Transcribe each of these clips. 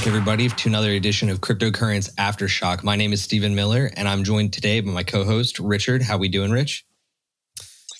Back, everybody, to another edition of Cryptocurrency Aftershock. My name is Stephen Miller, and I'm joined today by my co-host Richard. How we doing, Rich?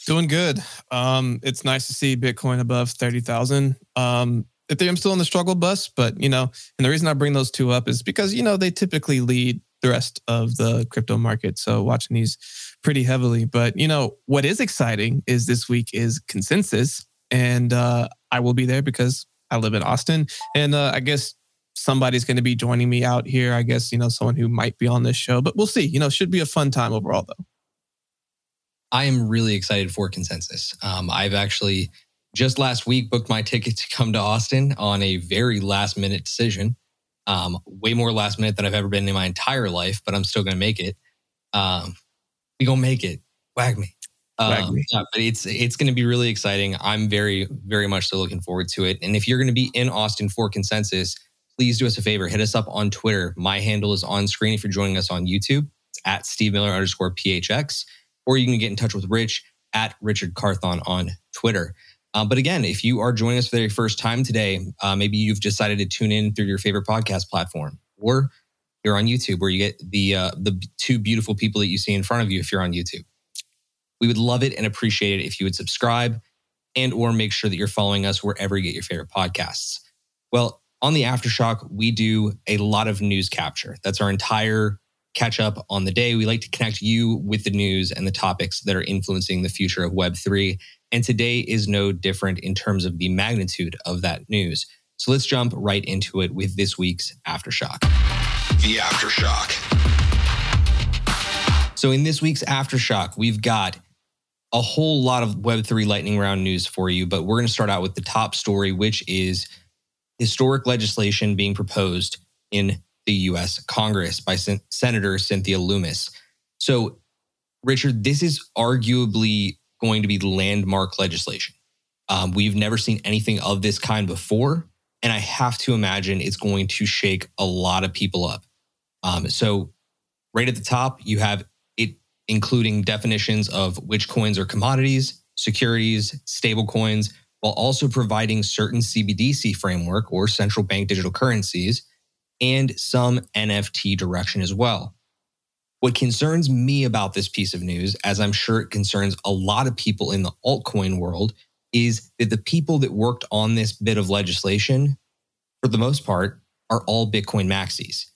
Doing good. Um, it's nice to see Bitcoin above thirty thousand. Um, Ethereum still on the struggle bus, but you know, and the reason I bring those two up is because you know they typically lead the rest of the crypto market. So watching these pretty heavily. But you know what is exciting is this week is consensus, and uh, I will be there because I live in Austin, and uh, I guess somebody's going to be joining me out here. I guess, you know, someone who might be on this show, but we'll see. You know, should be a fun time overall, though. I am really excited for consensus. Um, I've actually just last week booked my ticket to come to Austin on a very last minute decision. Um, way more last minute than I've ever been in my entire life, but I'm still going to make it. Um, we gonna make it. WAGMI. Um, yeah, but it's it's going to be really exciting. I'm very very much so looking forward to it. And if you're going to be in Austin for consensus, please do us a favor. Hit us up on Twitter. My handle is on screen if you're joining us on YouTube. It's at Steve Miller underscore PHX. Or you can get in touch with Rich at Richard Carthon on Twitter. Uh, but again, if you are joining us for the first time today, uh, maybe you've decided to tune in through your favorite podcast platform, or you're on YouTube where you get the uh, the two beautiful people that you see in front of you. If you're on YouTube, we would love it and appreciate it if you would subscribe and or make sure that you're following us wherever you get your favorite podcasts. Well, on the Aftershock, we do a lot of news capture. That's our entire catch up on the day. We like to connect you with the news and the topics that are influencing the future of Web3. And today is no different in terms of the magnitude of that news. So let's jump right into it with this week's Aftershock. The Aftershock. So, in this week's Aftershock, we've got a whole lot of Web3 lightning round news for you, but we're going to start out with the top story, which is historic legislation being proposed in the US Congress by Sen- Senator Cynthia Lummis. So, Richard, this is arguably going to be landmark legislation. Um, we've never seen anything of this kind before. And I have to imagine it's going to shake a lot of people up. Um, so, right at the top, you have it including definitions of which coins are commodities, securities, stable coins, while also providing certain CBDC framework or central bank digital currencies and some NFT direction as well. What concerns me about this piece of news, as I'm sure it concerns a lot of people in the altcoin world, is that the people that worked on this bit of legislation, for the most part, are all Bitcoin maxis.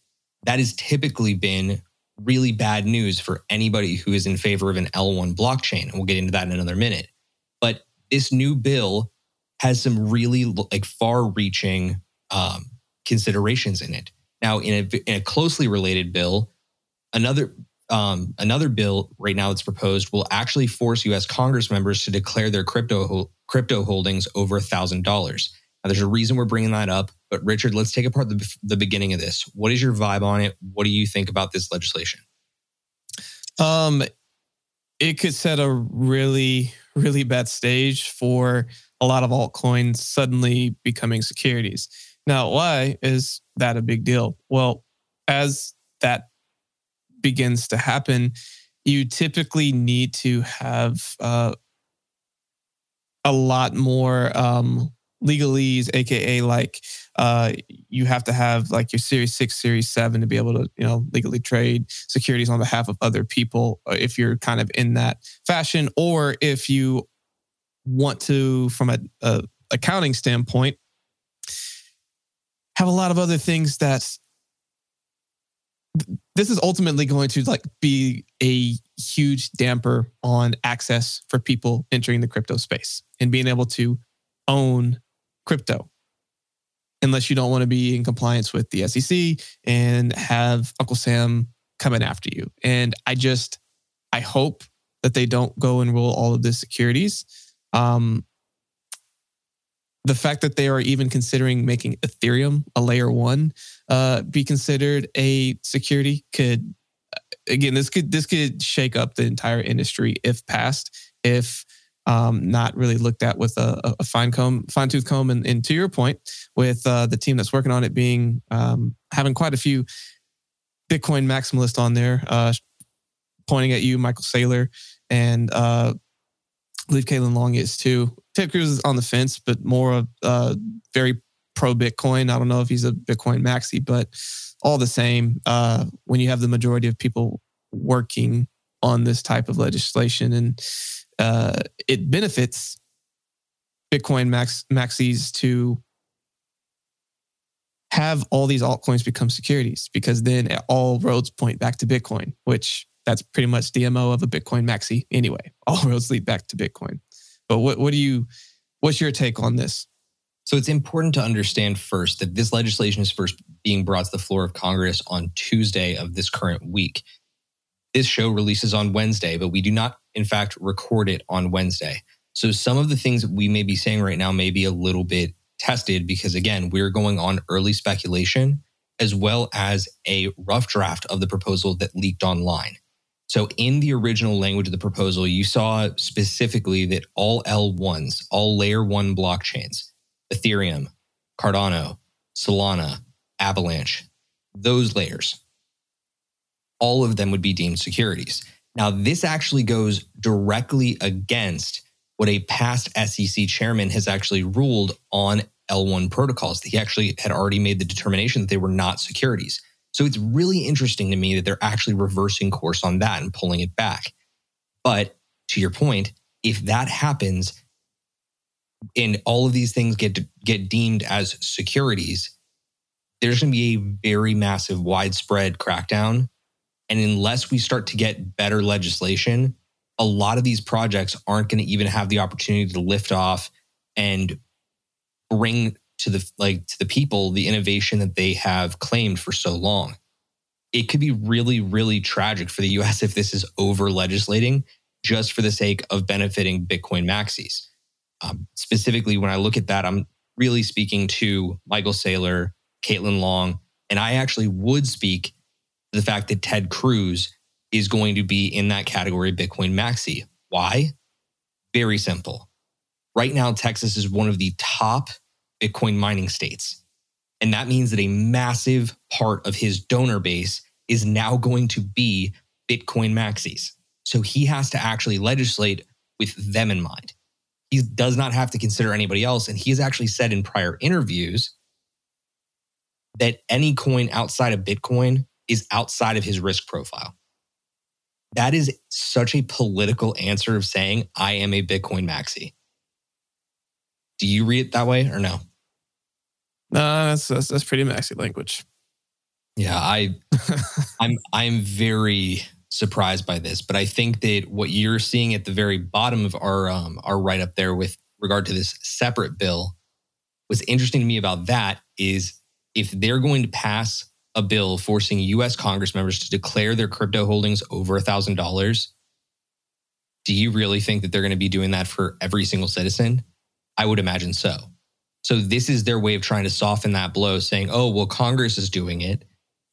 That has typically been really bad news for anybody who is in favor of an L1 blockchain. And we'll get into that in another minute. But this new bill has some really like far reaching um, considerations in it. Now, in a, in a closely related bill, another um, another bill right now that's proposed will actually force U.S. Congress members to declare their crypto crypto holdings over a thousand dollars. Now, there's a reason we're bringing that up, but Richard, let's take apart the, the beginning of this. What is your vibe on it? What do you think about this legislation? Um, it could set a really, really bad stage for a lot of altcoins suddenly becoming securities. Now, why is that a big deal? Well, as that begins to happen, you typically need to have uh, a lot more um, legalese, aka like uh, you have to have like your Series Six, Series Seven to be able to you know legally trade securities on behalf of other people. uh, If you're kind of in that fashion, or if you want to, from a, a accounting standpoint, have a lot of other things that this is ultimately going to like be a huge damper on access for people entering the crypto space and being able to own crypto unless you don't want to be in compliance with the SEC and have Uncle Sam coming after you. And I just I hope that they don't go and roll all of the securities. Um, the fact that they are even considering making Ethereum a layer one uh, be considered a security could again this could this could shake up the entire industry if passed if um, not really looked at with a, a fine comb fine tooth comb. And, and to your point with uh, the team that's working on it being um, having quite a few Bitcoin maximalists on there uh, pointing at you Michael Saylor and uh, I believe Caitlin Long is too. Ted Cruz is on the fence, but more of uh, very pro Bitcoin. I don't know if he's a Bitcoin maxi, but all the same, uh, when you have the majority of people working on this type of legislation and uh, it benefits Bitcoin max maxis to have all these altcoins become securities because then all roads point back to Bitcoin, which that's pretty much the MO of a Bitcoin maxi anyway. All roads lead back to Bitcoin. But what what do you what's your take on this? So it's important to understand first that this legislation is first being brought to the floor of Congress on Tuesday of this current week. This show releases on Wednesday, but we do not, in fact, record it on Wednesday. So some of the things that we may be saying right now may be a little bit tested because, again, we're going on early speculation as well as a rough draft of the proposal that leaked online. So, in the original language of the proposal, you saw specifically that all L1s, all layer one blockchains, Ethereum, Cardano, Solana, Avalanche, those layers, all of them would be deemed securities. Now, this actually goes directly against what a past SEC chairman has actually ruled on L1 protocols. He actually had already made the determination that they were not securities. So it's really interesting to me that they're actually reversing course on that and pulling it back. But to your point, if that happens and all of these things get get deemed as securities, there's going to be a very massive widespread crackdown and unless we start to get better legislation, a lot of these projects aren't going to even have the opportunity to lift off and bring to the like to the people the innovation that they have claimed for so long. It could be really, really tragic for the US if this is over legislating just for the sake of benefiting Bitcoin maxis. Um, specifically, when I look at that, I'm really speaking to Michael Saylor, Caitlin Long, and I actually would speak to the fact that Ted Cruz is going to be in that category of Bitcoin maxi. Why? Very simple. Right now, Texas is one of the top Bitcoin mining states. And that means that a massive part of his donor base is now going to be Bitcoin maxis. So he has to actually legislate with them in mind. He does not have to consider anybody else. And he has actually said in prior interviews that any coin outside of Bitcoin is outside of his risk profile. That is such a political answer of saying, I am a Bitcoin maxi. Do you read it that way or no? No, that's that's, that's pretty maxi language. Yeah, I I'm I'm very surprised by this, but I think that what you're seeing at the very bottom of our um, our write up there with regard to this separate bill, what's interesting to me about that is if they're going to pass a bill forcing U.S. Congress members to declare their crypto holdings over a thousand dollars, do you really think that they're going to be doing that for every single citizen? I would imagine so. So this is their way of trying to soften that blow, saying, "Oh, well, Congress is doing it."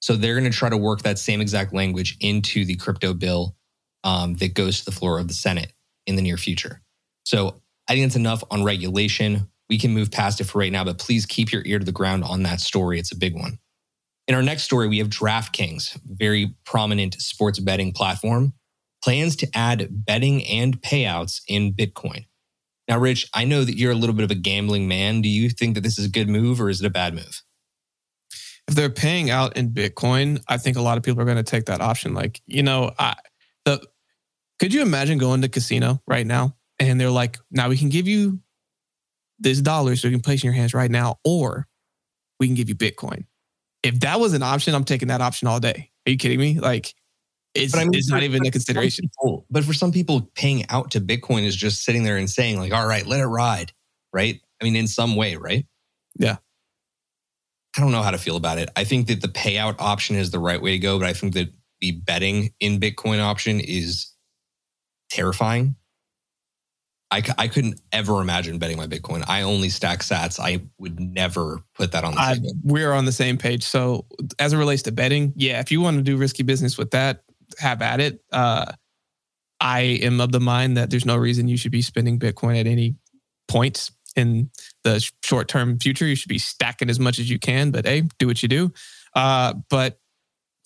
So they're going to try to work that same exact language into the crypto bill um, that goes to the floor of the Senate in the near future. So I think it's enough on regulation. We can move past it for right now, but please keep your ear to the ground on that story. It's a big one. In our next story, we have DraftKings, very prominent sports betting platform, plans to add betting and payouts in Bitcoin. Now, Rich, I know that you're a little bit of a gambling man. Do you think that this is a good move or is it a bad move? If they're paying out in Bitcoin, I think a lot of people are going to take that option. Like, you know, I, the could you imagine going to casino right now and they're like, now we can give you this dollars so you can place in your hands right now, or we can give you Bitcoin. If that was an option, I'm taking that option all day. Are you kidding me? Like, it's, I mean, it's not even a consideration. People, but for some people, paying out to Bitcoin is just sitting there and saying, like, all right, let it ride. Right. I mean, in some way, right? Yeah. I don't know how to feel about it. I think that the payout option is the right way to go, but I think that the betting in Bitcoin option is terrifying. I, I couldn't ever imagine betting my Bitcoin. I only stack sats. I would never put that on the table. We're on the same page. So as it relates to betting, yeah, if you want to do risky business with that, have at it. Uh, I am of the mind that there's no reason you should be spending Bitcoin at any points in the short term future. You should be stacking as much as you can, but hey, do what you do. Uh, but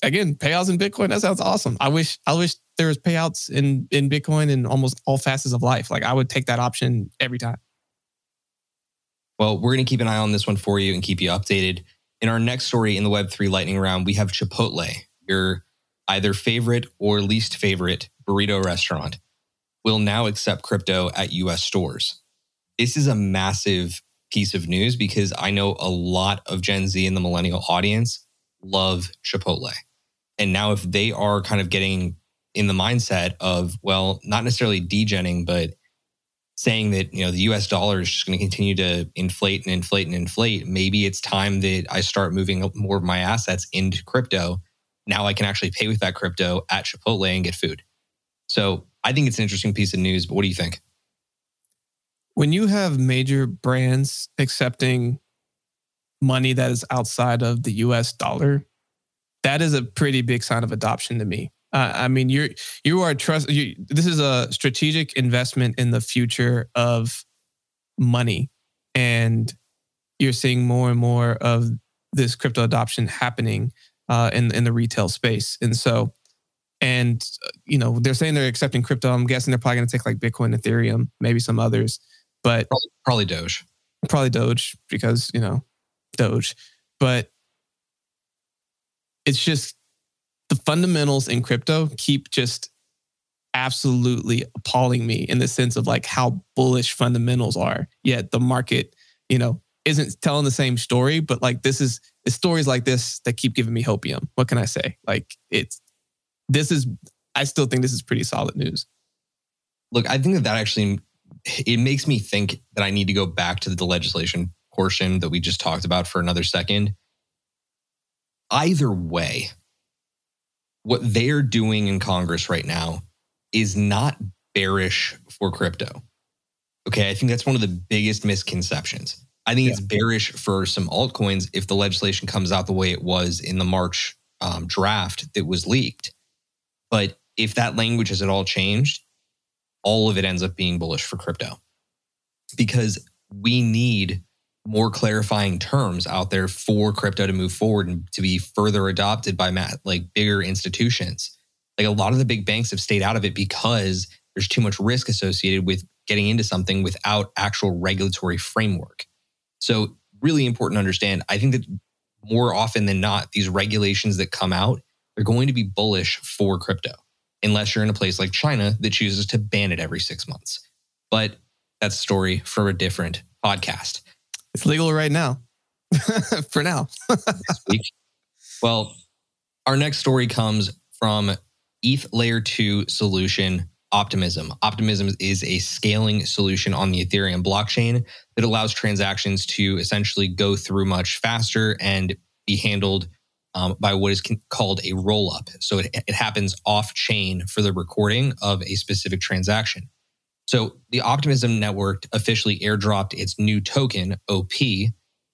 again, payouts in Bitcoin, that sounds awesome. I wish I wish there was payouts in in Bitcoin in almost all facets of life. Like I would take that option every time. Well, we're going to keep an eye on this one for you and keep you updated. In our next story in the Web3 Lightning Round, we have Chipotle, your either favorite or least favorite burrito restaurant, will now accept crypto at US stores. This is a massive piece of news because I know a lot of Gen Z and the millennial audience love Chipotle. And now, if they are kind of getting in the mindset of, well, not necessarily degenning, but saying that, you know, the US dollar is just going to continue to inflate and inflate and inflate, maybe it's time that I start moving more of my assets into crypto. Now I can actually pay with that crypto at Chipotle and get food. So I think it's an interesting piece of news, but what do you think? When you have major brands accepting money that is outside of the US dollar, that is a pretty big sign of adoption to me. Uh, I mean, you're you are trust. You, this is a strategic investment in the future of money, and you're seeing more and more of this crypto adoption happening uh, in in the retail space. And so, and you know, they're saying they're accepting crypto. I'm guessing they're probably going to take like Bitcoin, Ethereum, maybe some others, but probably, probably Doge, probably Doge because you know Doge, but it's just the fundamentals in crypto keep just absolutely appalling me in the sense of like how bullish fundamentals are. Yet the market, you know, isn't telling the same story, but like this is it's stories like this that keep giving me hopium. What can I say? Like it's this is I still think this is pretty solid news. Look, I think that that actually it makes me think that I need to go back to the legislation portion that we just talked about for another second. Either way, what they're doing in Congress right now is not bearish for crypto. Okay. I think that's one of the biggest misconceptions. I think yeah. it's bearish for some altcoins if the legislation comes out the way it was in the March um, draft that was leaked. But if that language has at all changed, all of it ends up being bullish for crypto because we need more clarifying terms out there for crypto to move forward and to be further adopted by like bigger institutions. Like a lot of the big banks have stayed out of it because there's too much risk associated with getting into something without actual regulatory framework. So, really important to understand. I think that more often than not, these regulations that come out are going to be bullish for crypto, unless you're in a place like China that chooses to ban it every six months. But that's a story for a different podcast. It's legal right now. For now. well, our next story comes from ETH Layer 2 solution Optimism. Optimism is a scaling solution on the Ethereum blockchain that allows transactions to essentially go through much faster and be handled um, by what is called a roll up. So it, it happens off chain for the recording of a specific transaction. So the Optimism Network officially airdropped its new token, OP,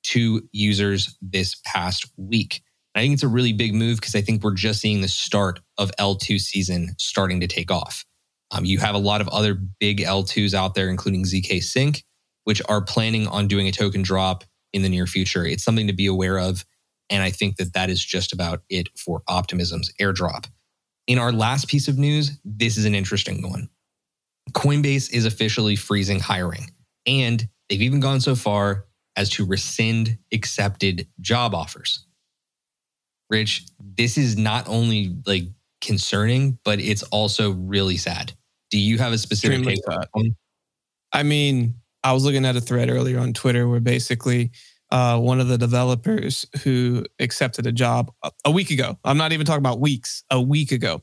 to users this past week. I think it's a really big move because I think we're just seeing the start of L2 season starting to take off. Um, you have a lot of other big L2s out there, including ZK Sync, which are planning on doing a token drop in the near future. It's something to be aware of. And I think that that is just about it for Optimism's airdrop. In our last piece of news, this is an interesting one. Coinbase is officially freezing hiring. And they've even gone so far as to rescind accepted job offers. Rich, this is not only like concerning, but it's also really sad. Do you have a specific take on I mean, I was looking at a thread earlier on Twitter where basically uh, one of the developers who accepted a job a week ago, I'm not even talking about weeks, a week ago,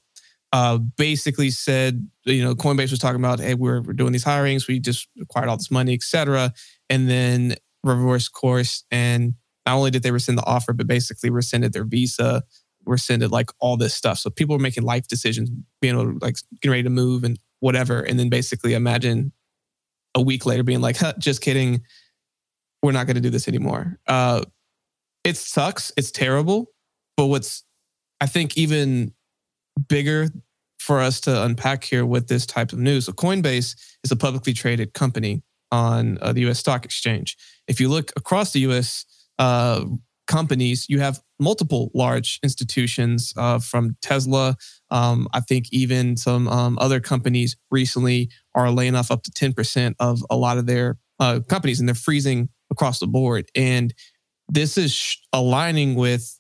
uh, basically said, you know, Coinbase was talking about, hey, we're, we're doing these hirings, we just acquired all this money, et cetera. And then reverse course. And not only did they rescind the offer, but basically rescinded their visa, rescinded like all this stuff. So people were making life decisions, being able to like getting ready to move and whatever. And then basically imagine a week later being like, huh, just kidding. We're not going to do this anymore. Uh, it sucks. It's terrible. But what's, I think, even bigger for us to unpack here with this type of news. So, Coinbase is a publicly traded company on uh, the US stock exchange. If you look across the US uh, companies, you have multiple large institutions uh, from Tesla. Um, I think even some um, other companies recently are laying off up to 10% of a lot of their uh, companies and they're freezing across the board. And this is sh- aligning with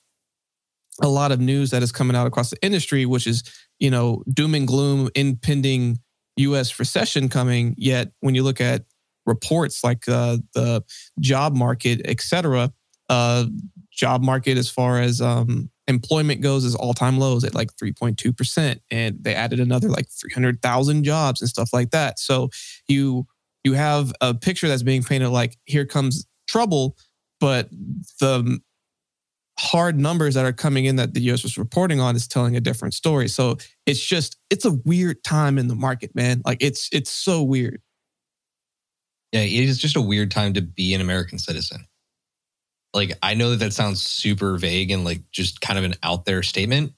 a lot of news that is coming out across the industry, which is, you know, doom and gloom, impending US recession coming. Yet when you look at reports like uh, the job market, et cetera, uh, job market as far as um, employment goes is all time lows at like 3.2%. And they added another like 300,000 jobs and stuff like that. So you, you have a picture that's being painted like here comes trouble, but the hard numbers that are coming in that the US was reporting on is telling a different story. So it's just it's a weird time in the market, man. Like it's it's so weird. Yeah, it is just a weird time to be an American citizen. Like I know that that sounds super vague and like just kind of an out there statement,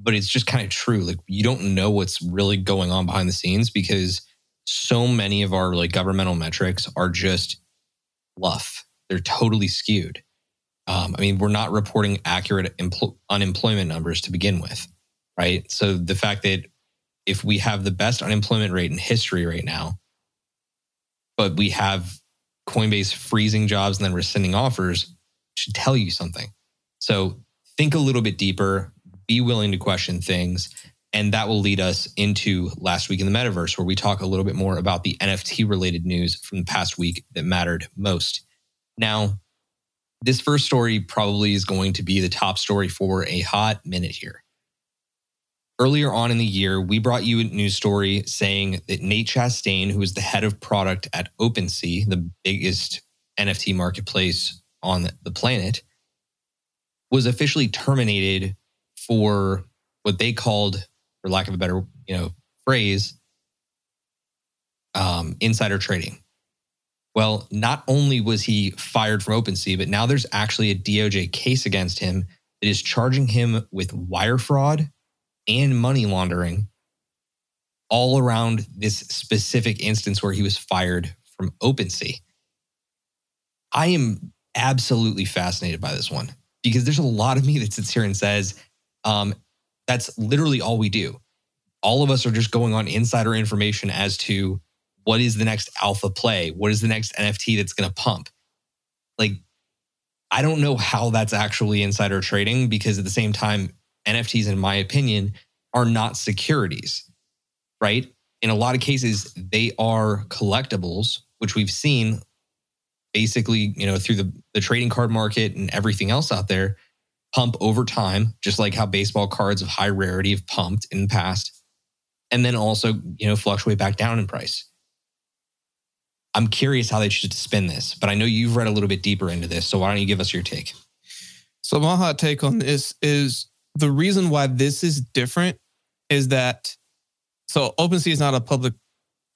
but it's just kind of true. Like you don't know what's really going on behind the scenes because so many of our like governmental metrics are just fluff. They're totally skewed. Um, I mean, we're not reporting accurate empl- unemployment numbers to begin with, right? So the fact that if we have the best unemployment rate in history right now, but we have Coinbase freezing jobs and then rescinding offers, should tell you something. So think a little bit deeper, be willing to question things. And that will lead us into last week in the metaverse, where we talk a little bit more about the NFT related news from the past week that mattered most. Now, this first story probably is going to be the top story for a hot minute here. Earlier on in the year, we brought you a news story saying that Nate Chastain, who is the head of product at OpenSea, the biggest NFT marketplace on the planet, was officially terminated for what they called, for lack of a better you know phrase, um, insider trading. Well, not only was he fired from OpenSea, but now there's actually a DOJ case against him that is charging him with wire fraud and money laundering all around this specific instance where he was fired from OpenSea. I am absolutely fascinated by this one because there's a lot of me that sits here and says, um, that's literally all we do. All of us are just going on insider information as to what is the next alpha play? What is the next NFT that's going to pump? Like, I don't know how that's actually insider trading because at the same time, NFTs, in my opinion, are not securities, right? In a lot of cases, they are collectibles, which we've seen basically, you know, through the, the trading card market and everything else out there pump over time, just like how baseball cards of high rarity have pumped in the past. And then also, you know, fluctuate back down in price. I'm curious how they should spin this, but I know you've read a little bit deeper into this. So why don't you give us your take? So my hot take on this is the reason why this is different is that so OpenSea is not a public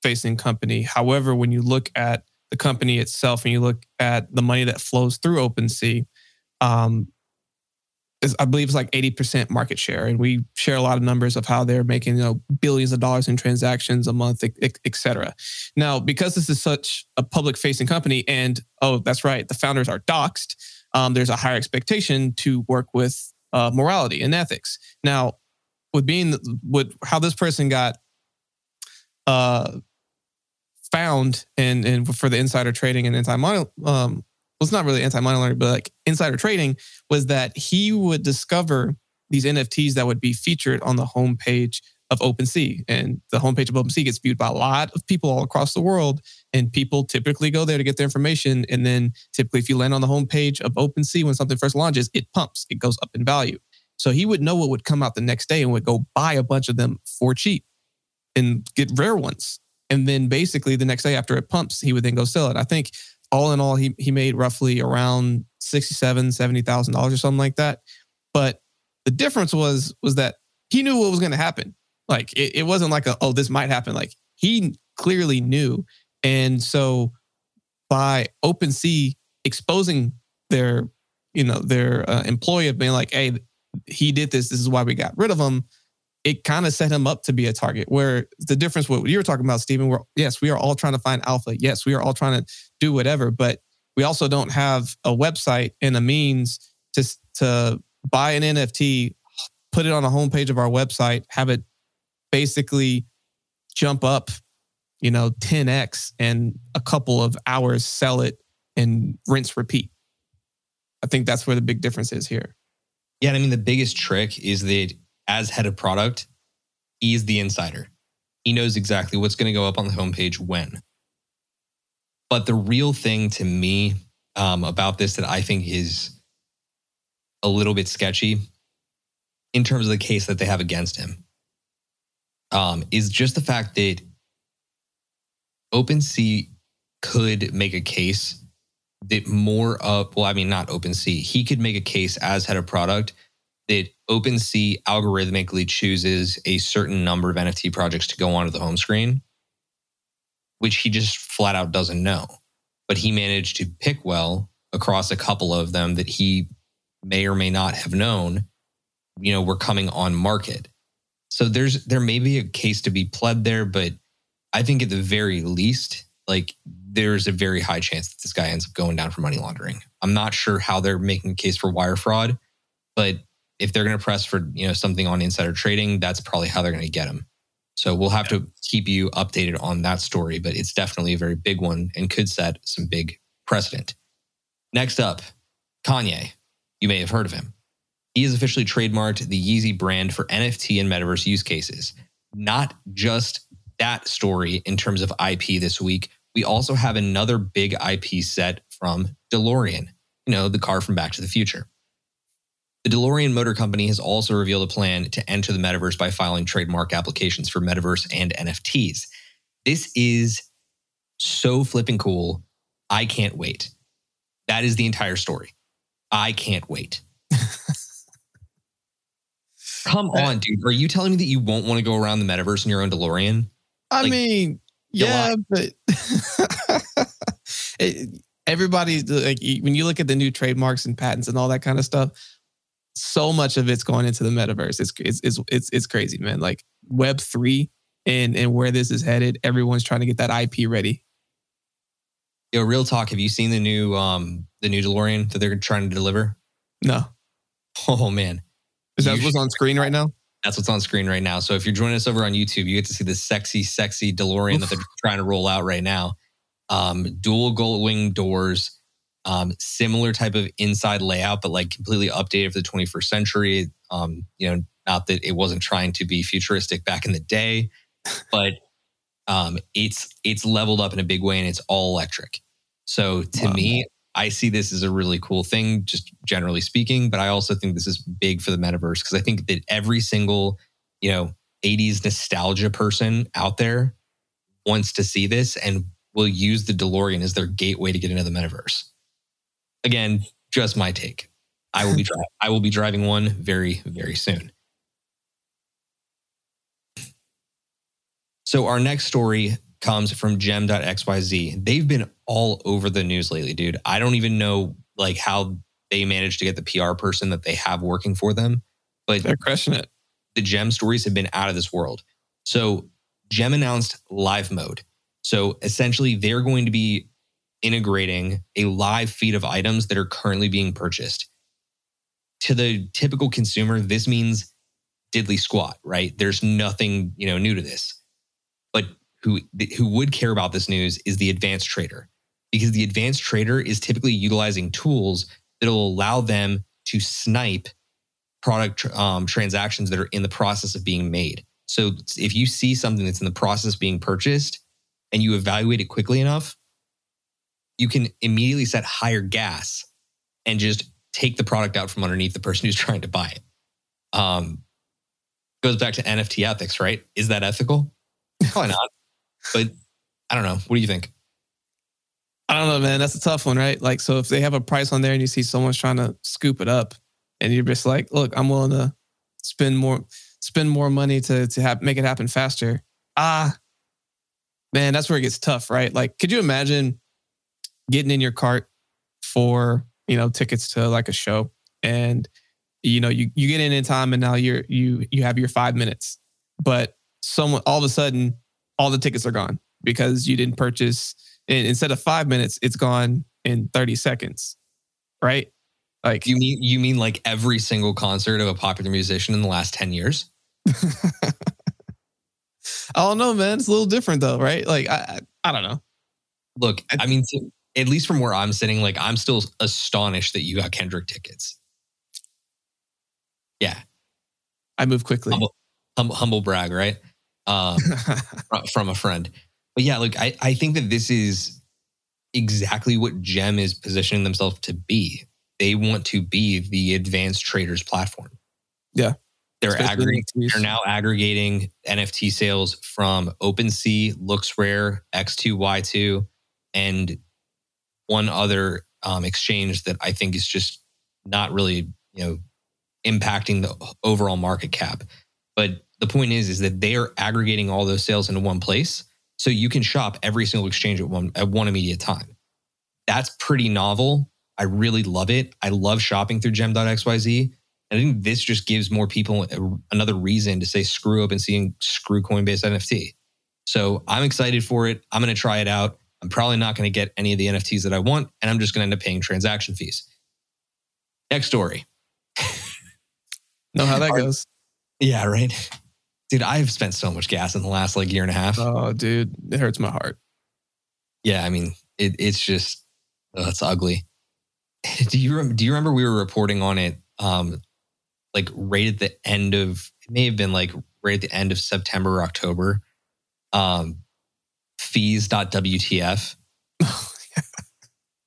facing company. However, when you look at the company itself and you look at the money that flows through OpenSea, um, I believe it's like 80% market share. And we share a lot of numbers of how they're making, you know, billions of dollars in transactions a month, et, et cetera. Now, because this is such a public facing company and, oh, that's right, the founders are doxxed, um, there's a higher expectation to work with uh, morality and ethics. Now, with being with how this person got uh, found and and for the insider trading and anti money um well, it's not really anti money laundering, but like insider trading was that he would discover these NFTs that would be featured on the homepage of OpenSea. And the homepage of OpenSea gets viewed by a lot of people all across the world. And people typically go there to get their information. And then typically, if you land on the homepage of OpenSea when something first launches, it pumps, it goes up in value. So he would know what would come out the next day and would go buy a bunch of them for cheap and get rare ones. And then basically the next day after it pumps, he would then go sell it. I think all in all, he he made roughly around sixty-seven, seventy thousand dollars or something like that. But the difference was was that he knew what was going to happen. Like it, it wasn't like a oh this might happen. Like he clearly knew, and so by OpenSea exposing their you know their uh, employee of being like hey he did this this is why we got rid of him it kind of set him up to be a target. Where the difference, what you were talking about, Stephen, we're yes, we are all trying to find alpha. Yes, we are all trying to do whatever, but we also don't have a website and a means to to buy an NFT, put it on a homepage of our website, have it basically jump up, you know, 10x and a couple of hours sell it and rinse repeat. I think that's where the big difference is here. Yeah, I mean the biggest trick is that as head of product, he's the insider. He knows exactly what's going to go up on the homepage when. But the real thing to me um, about this that I think is a little bit sketchy in terms of the case that they have against him um, is just the fact that OpenSea could make a case that more of, well, I mean, not OpenSea, he could make a case as head of product that OpenSea algorithmically chooses a certain number of NFT projects to go onto the home screen, which he just flat out doesn't know. But he managed to pick well across a couple of them that he may or may not have known, you know, were coming on market. So there's there may be a case to be pled there, but I think at the very least, like there's a very high chance that this guy ends up going down for money laundering. I'm not sure how they're making a case for wire fraud, but if they're going to press for you know something on insider trading, that's probably how they're going to get them. So we'll have to keep you updated on that story, but it's definitely a very big one and could set some big precedent. Next up, Kanye. You may have heard of him. He has officially trademarked the Yeezy brand for NFT and metaverse use cases. Not just that story in terms of IP this week. We also have another big IP set from DeLorean, you know, the car from Back to the Future. The DeLorean Motor Company has also revealed a plan to enter the metaverse by filing trademark applications for metaverse and NFTs. This is so flipping cool. I can't wait. That is the entire story. I can't wait. Come on, dude. Are you telling me that you won't want to go around the metaverse in your own DeLorean? I like, mean, yeah, but it, everybody like when you look at the new trademarks and patents and all that kind of stuff, so much of it's going into the metaverse. It's it's it's it's, it's crazy, man. Like Web three and and where this is headed, everyone's trying to get that IP ready. Yo, real talk. Have you seen the new um the new DeLorean that they're trying to deliver? No. Oh man, is that what's on screen right now? That's what's on screen right now. So if you're joining us over on YouTube, you get to see the sexy, sexy DeLorean Oof. that they're trying to roll out right now. Um, dual gold wing doors, um, similar type of inside layout, but like completely updated for the 21st century. Um, you know, not that it wasn't trying to be futuristic back in the day, but um, it's it's leveled up in a big way and it's all electric. So to wow. me, I see this as a really cool thing, just generally speaking. But I also think this is big for the metaverse because I think that every single, you know, 80s nostalgia person out there wants to see this and will use the DeLorean as their gateway to get into the metaverse. Again, just my take. I will be dri- I will be driving one very very soon. So our next story comes from gem.xyz. They've been all over the news lately, dude. I don't even know like how they managed to get the PR person that they have working for them, but they're crushing it. The gem stories have been out of this world. So Gem announced live mode. So essentially they're going to be integrating a live feed of items that are currently being purchased. To the typical consumer, this means diddly squat, right? There's nothing, you know, new to this. But who who would care about this news is the advanced trader because the advanced trader is typically utilizing tools that will allow them to snipe product um, transactions that are in the process of being made. So if you see something that's in the process being purchased and you evaluate it quickly enough, you can immediately set higher gas and just take the product out from underneath the person who's trying to buy it. Um, goes back to NFT ethics, right? Is that ethical? Probably not. But I don't know. What do you think? I don't know, man. That's a tough one, right? Like, so if they have a price on there and you see someone's trying to scoop it up, and you're just like, look, I'm willing to spend more spend more money to to have make it happen faster. Ah, man, that's where it gets tough, right? Like, could you imagine getting in your cart for you know tickets to like a show, and you know you you get in in time, and now you're you you have your five minutes, but someone all of a sudden all the tickets are gone because you didn't purchase. And instead of five minutes, it's gone in 30 seconds, right? Like you mean you mean like every single concert of a popular musician in the last 10 years? I don't know, man. It's a little different though, right? Like I I, I don't know. Look, I mean at least from where I'm sitting, like I'm still astonished that you got Kendrick tickets. Yeah. I move quickly. Humble, humble, humble brag, right? Um, from a friend. But yeah, look, I, I think that this is exactly what Gem is positioning themselves to be. They want to be the advanced traders platform. Yeah. They're aggregating, they're now aggregating NFT sales from OpenSea, LooksRare, X2Y2, and one other um, exchange that I think is just not really, you know, impacting the overall market cap. But the point is, is that they are aggregating all those sales into one place, so you can shop every single exchange at one at one immediate time. That's pretty novel. I really love it. I love shopping through gem.xyz. And I think this just gives more people another reason to say screw OpenSea and seeing screw Coinbase NFT. So I'm excited for it. I'm going to try it out. I'm probably not going to get any of the NFTs that I want, and I'm just going to end up paying transaction fees. Next story. know how that goes. Yeah, right. Dude, I've spent so much gas in the last like year and a half. Oh, dude, it hurts my heart. Yeah, I mean, it, it's just oh, it's ugly. Do you do you remember we were reporting on it um like right at the end of it may have been like right at the end of September or October. Um fees.wtf.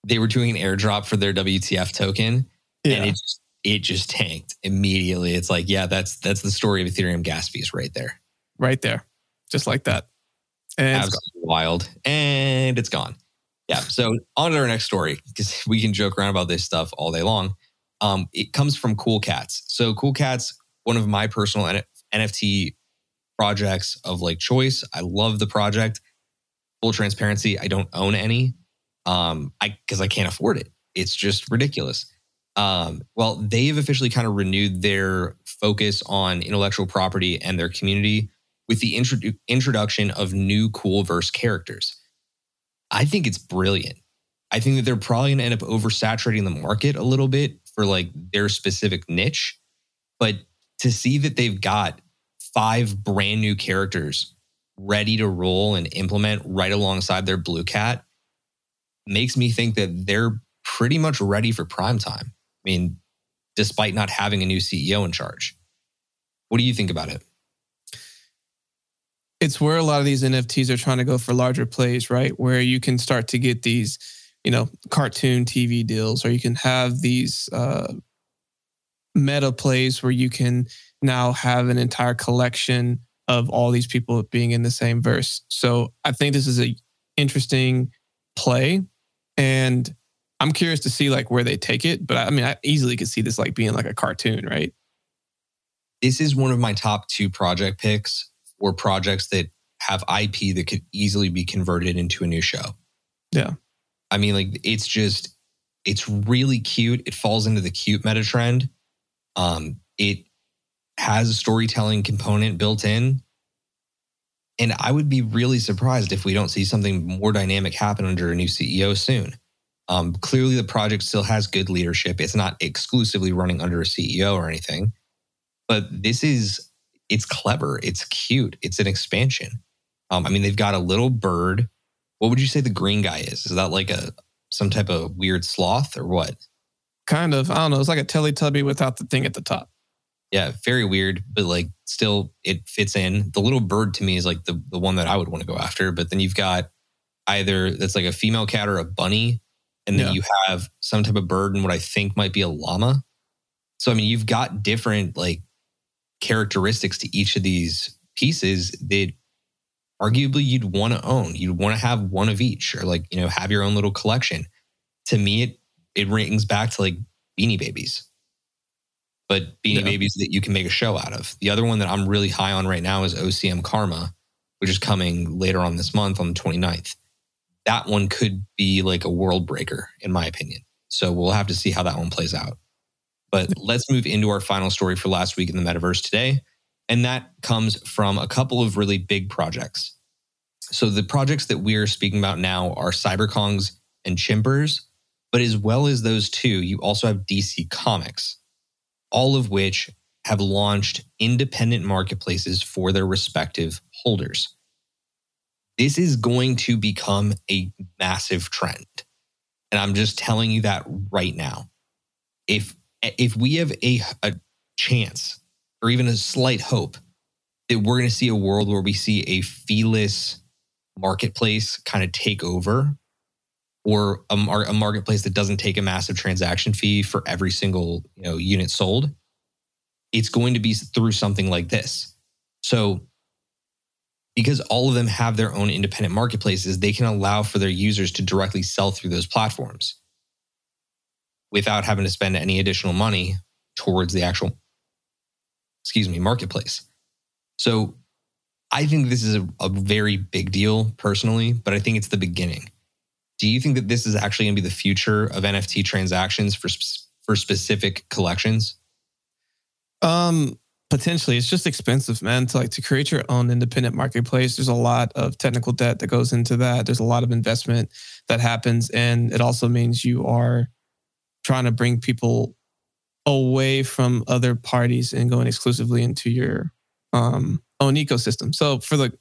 they were doing an airdrop for their WTF token yeah. and it just it just tanked immediately. It's like, yeah, that's that's the story of Ethereum gas fees right there. Right there. Just like that. And Absolutely wild. And it's gone. Yeah. So on to our next story, because we can joke around about this stuff all day long. Um, it comes from Cool Cats. So Cool Cats, one of my personal N- NFT projects of like choice. I love the project. Full transparency, I don't own any. Um, I because I can't afford it. It's just ridiculous. Um, well, they've officially kind of renewed their focus on intellectual property and their community with the intro- introduction of new cool verse characters. I think it's brilliant. I think that they're probably going to end up oversaturating the market a little bit for like their specific niche. But to see that they've got five brand new characters ready to roll and implement right alongside their blue cat makes me think that they're pretty much ready for prime time. I mean, despite not having a new CEO in charge. What do you think about it? It's where a lot of these NFTs are trying to go for larger plays, right? Where you can start to get these, you know, cartoon TV deals, or you can have these uh, meta plays where you can now have an entire collection of all these people being in the same verse. So I think this is a interesting play, and I'm curious to see like where they take it, but I mean, I easily could see this like being like a cartoon, right? This is one of my top two project picks or projects that have IP that could easily be converted into a new show. Yeah. I mean, like it's just, it's really cute. It falls into the cute meta trend. Um, it has a storytelling component built in. And I would be really surprised if we don't see something more dynamic happen under a new CEO soon. Um, clearly, the project still has good leadership. It's not exclusively running under a CEO or anything, but this is it's clever. It's cute. It's an expansion. Um, I mean, they've got a little bird. What would you say the green guy is? Is that like a some type of weird sloth or what? Kind of. I don't know. It's like a Teletubby without the thing at the top. Yeah, very weird, but like still it fits in. The little bird to me is like the the one that I would want to go after. But then you've got either that's like a female cat or a bunny, and then Yeah. you have some type of bird and what I think might be a llama. So I mean, you've got different like characteristics to each of these pieces that arguably you'd want to own. You'd want to have one of each, or like you know have your own little collection. To me, it it rings back to like Beanie Babies, but Beanie Yeah. Babies that you can make a show out of. The other one that I'm really high on right now is OCM Karma, which is coming later on this month on the 29th. That one could be like a world breaker, in my opinion. So we'll have to see how that one plays out. But let's move into our final story for last week in the metaverse today. And that comes from a couple of really big projects. So the projects that we're speaking about now are CyberKongs and Chimpers. But as well as those two, you also have DC Comics, all of which have launched independent marketplaces for their respective holders. This is going to become a massive trend. And I'm just telling you that right now. If if we have a, a chance or even a slight hope that we're going to see a world where we see a feeless marketplace kind of take over or a, mar- a marketplace that doesn't take a massive transaction fee for every single you know unit sold it's going to be through something like this. So because all of them have their own independent marketplaces they can allow for their users to directly sell through those platforms without having to spend any additional money towards the actual excuse me marketplace. So i think this is a, a very big deal personally but i think it's the beginning do you think that this is actually going to be the future of nft transactions for for specific collections Um, potentially, it's just expensive, man. To like to create your own independent marketplace, there's a lot of technical debt that goes into that. There's a lot of investment that happens, and it also means you are trying to bring people away from other parties and going exclusively into your um, own ecosystem. So for the,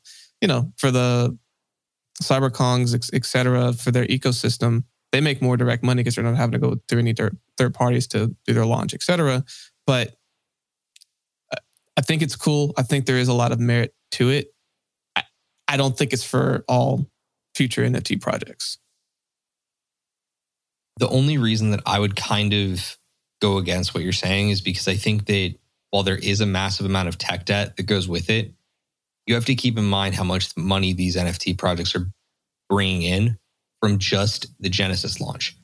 you know, for the CyberKongs, et- et cetera, for their ecosystem, they make more direct money because they're not having to go through any third parties to do their launch, etc. But uh, I think it's cool. I think there is a lot of merit to it. I, I don't think it's for all future NFT projects. the only reason that I would kind of go against what you're saying is because I think that while there is a massive amount of tech debt that goes with it, you have to keep in mind how much money these NFT projects are bringing in from just the Genesis launch,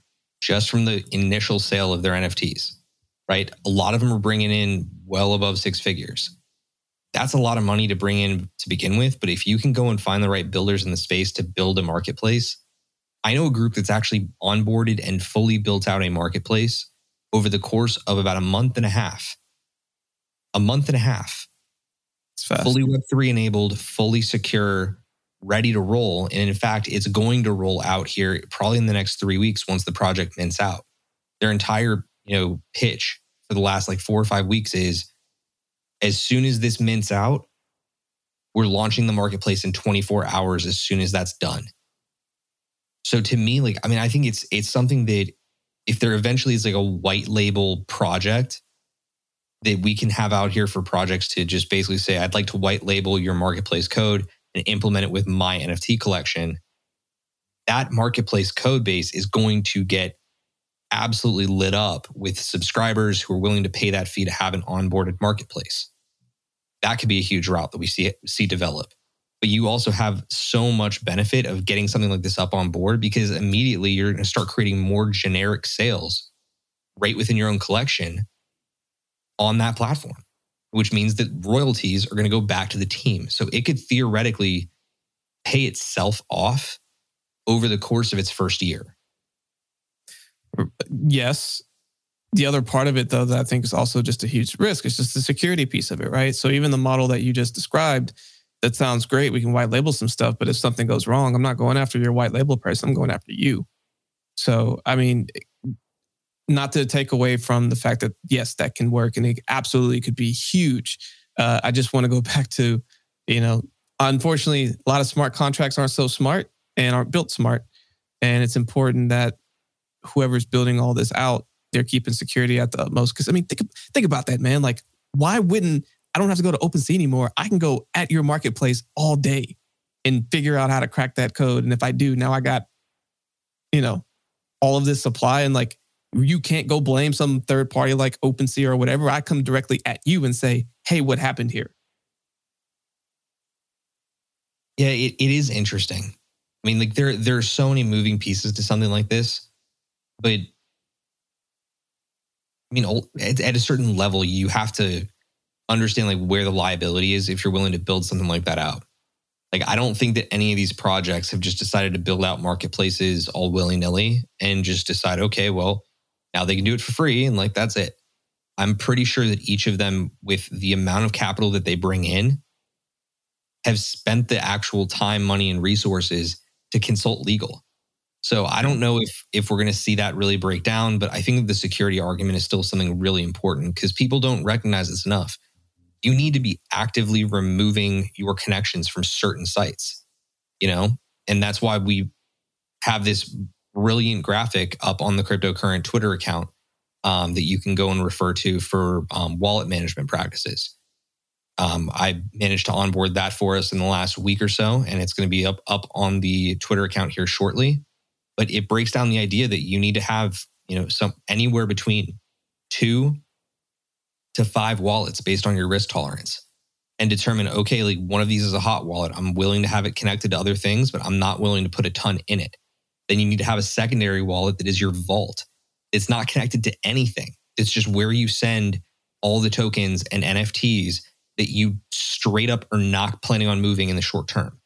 just from the initial sale of their NFTs, right? A lot of them are bringing in well above six figures. That's a lot of money to bring in to begin with. But if you can go and find the right builders in the space to build a marketplace, I know a group that's actually onboarded and fully built out a marketplace over the course of about a month and a half. A month and a half, Fast. fully Web3 enabled, fully secure, ready to roll. And in fact, it's going to roll out here probably in the next three weeks once the project mints out. Their entire, you know, pitch for the last like four or five weeks is as soon as this mints out, we're launching the marketplace in 24 hours as soon as that's done. So to me, like, I mean, I think it's it's something that if there eventually is like a white label project that we can have out here for projects to just basically say, I'd like to white label your marketplace code and implement it with my NFT collection. That marketplace code base is going to get absolutely lit up with subscribers who are willing to pay that fee to have an onboarded marketplace. That could be a huge route that we see see develop but you also have so much benefit of getting something like this up on board because immediately you're going to start creating more generic sales right within your own collection on that platform, which means that royalties are going to go back to the team. So it could theoretically pay itself off over the course of its first year. yes. The other part of it, though, that I think is also just a huge risk, is just the security piece of it, right? So even the model that you just described, that sounds great. We can white label some stuff, but if something goes wrong, I'm not going after your white label price. I'm going after you. So, I mean, not to take away from the fact that yes, that can work and it absolutely could be huge. Uh, I just want to go back to, you know, unfortunately, a lot of smart contracts aren't so smart and aren't built smart. And it's important that whoever's building all this out, they're keeping security at the utmost. Because I mean, think think about that, man. Like, why wouldn't I don't have to go to OpenSea anymore? I can go at your marketplace all day and figure out how to crack that code. And if I do, now I got, you know, all of this supply and like you can't go blame some third party like OpenSea or whatever. I come directly at you and say, hey, what happened here? Yeah, it, it is interesting. I mean, like there there are so many moving pieces to something like this, but I mean, at, at a certain level, you have to understand like where the liability is if you're willing to build something like that out. Like, I don't think that any of these projects have just decided to build out marketplaces all willy nilly and just decide, okay, well, now they can do it for free and like that's it. I'm pretty sure that each of them, with the amount of capital that they bring in, have spent the actual time, money, and resources to consult legal. So I don't know if if we're going to see that really break down, but I think the security argument is still something really important because people don't recognize this enough. You need to be actively removing your connections from certain sites, you know, and that's why we have this brilliant graphic up on the cryptocurrent Twitter account um, that you can go and refer to for um, wallet management practices. Um, I managed to onboard that for us in the last week or so, and it's going to be up up on the Twitter account here shortly. But it breaks down the idea that you need to have you know some anywhere between two to five wallets based on your risk tolerance and determine okay like one of these is a hot wallet i'm willing to have it connected to other things but i'm not willing to put a ton in it then you need to have a secondary wallet that is your vault it's not connected to anything it's just where you send all the tokens and nfts that you straight up are not planning on moving in the short term.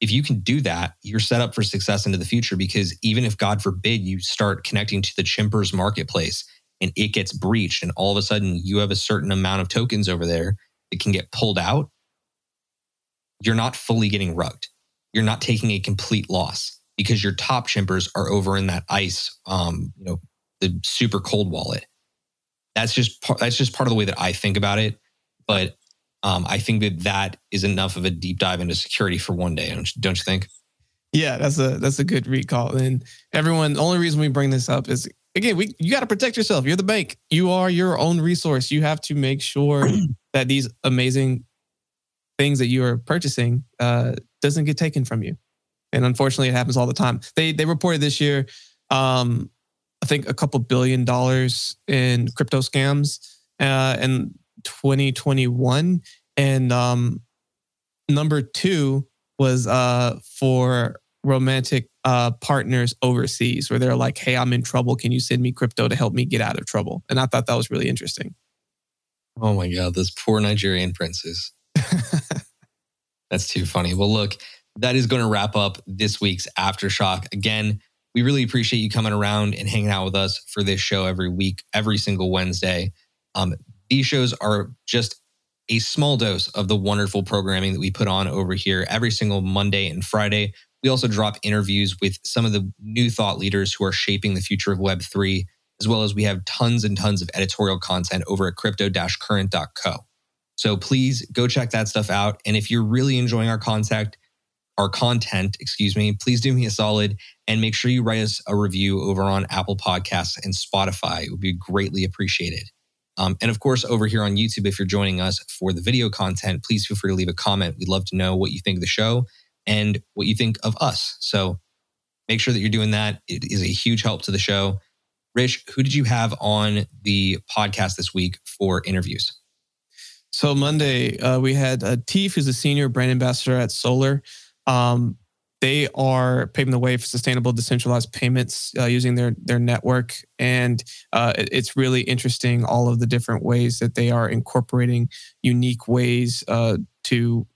If you can do that, you're set up for success into the future because even if, God forbid, you start connecting to the Chimpers marketplace and it gets breached, and all of a sudden you have a certain amount of tokens over there that can get pulled out, you're not fully getting rugged. You're not taking a complete loss because your top chimpers are over in that ice, um, you know, the super cold wallet. That's just that's just part of the way that I think about it. But um, I think that that is enough of a deep dive into security for one day. Don't you, don't you think? Yeah, that's a that's a good recall. And everyone, the only reason we bring this up is again, we you got to protect yourself. You're the bank. You are your own resource. You have to make sure that these amazing things that you are purchasing uh, doesn't get taken from you. And unfortunately, it happens all the time. They they reported this year, um, I think a couple billion dollars in crypto scams, uh, and 2021. And um, number two was uh, for romantic uh, partners overseas, where they're like, hey, I'm in trouble. Can you send me crypto to help me get out of trouble? And I thought that was really interesting. Oh my God, those poor Nigerian princes. That's too funny. Well, look, that is going to wrap up this week's Aftershock. Again, we really appreciate you coming around and hanging out with us for this show every week, every single Wednesday. Um, these shows are just a small dose of the wonderful programming that we put on over here every single Monday and Friday. We also drop interviews with some of the new thought leaders who are shaping the future of Web3, as well as we have tons and tons of editorial content over at crypto current.co. So please go check that stuff out. And if you're really enjoying our contact, our content, excuse me, please do me a solid and make sure you write us a review over on Apple Podcasts and Spotify. It would be greatly appreciated. Um, and of course, over here on YouTube, if you're joining us for the video content, please feel free to leave a comment. We'd love to know what you think of the show and what you think of us. So make sure that you're doing that. It is a huge help to the show. Rich, who did you have on the podcast this week for interviews? So Monday, uh, we had uh, who's a senior brand ambassador at Solar. Um, they are paving the way for sustainable decentralized payments uh, using their their network. And uh, it's really interesting all of the different ways that they are incorporating unique ways uh, to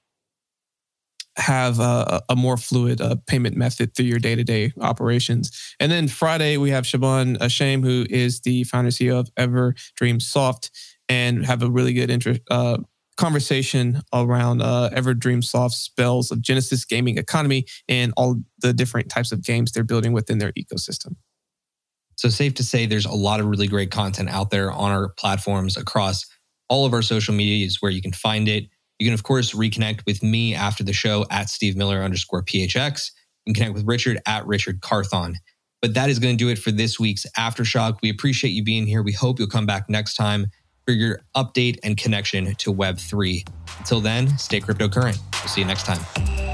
have a, a more fluid uh, payment method through your day-to-day operations. And then friday we have Shaban Shaame, who is the founder ceo of EverdreamSoft and have a really good interest uh, conversation around uh, EverdreamSoft spells of Genesis gaming economy and all the different types of games they're building within their ecosystem. So, safe to say, there's a lot of really great content out there on our platforms across all of our social media is where you can find it. You can, of course, reconnect with me after the show at Steve Miller underscore PHX. and connect with Richard at Richard Carthon. But that is going to do it for this week's Aftershock. We appreciate you being here. We hope you'll come back next time for your update and connection to Web3. Until then, stay cryptocurrency. We'll see you next time.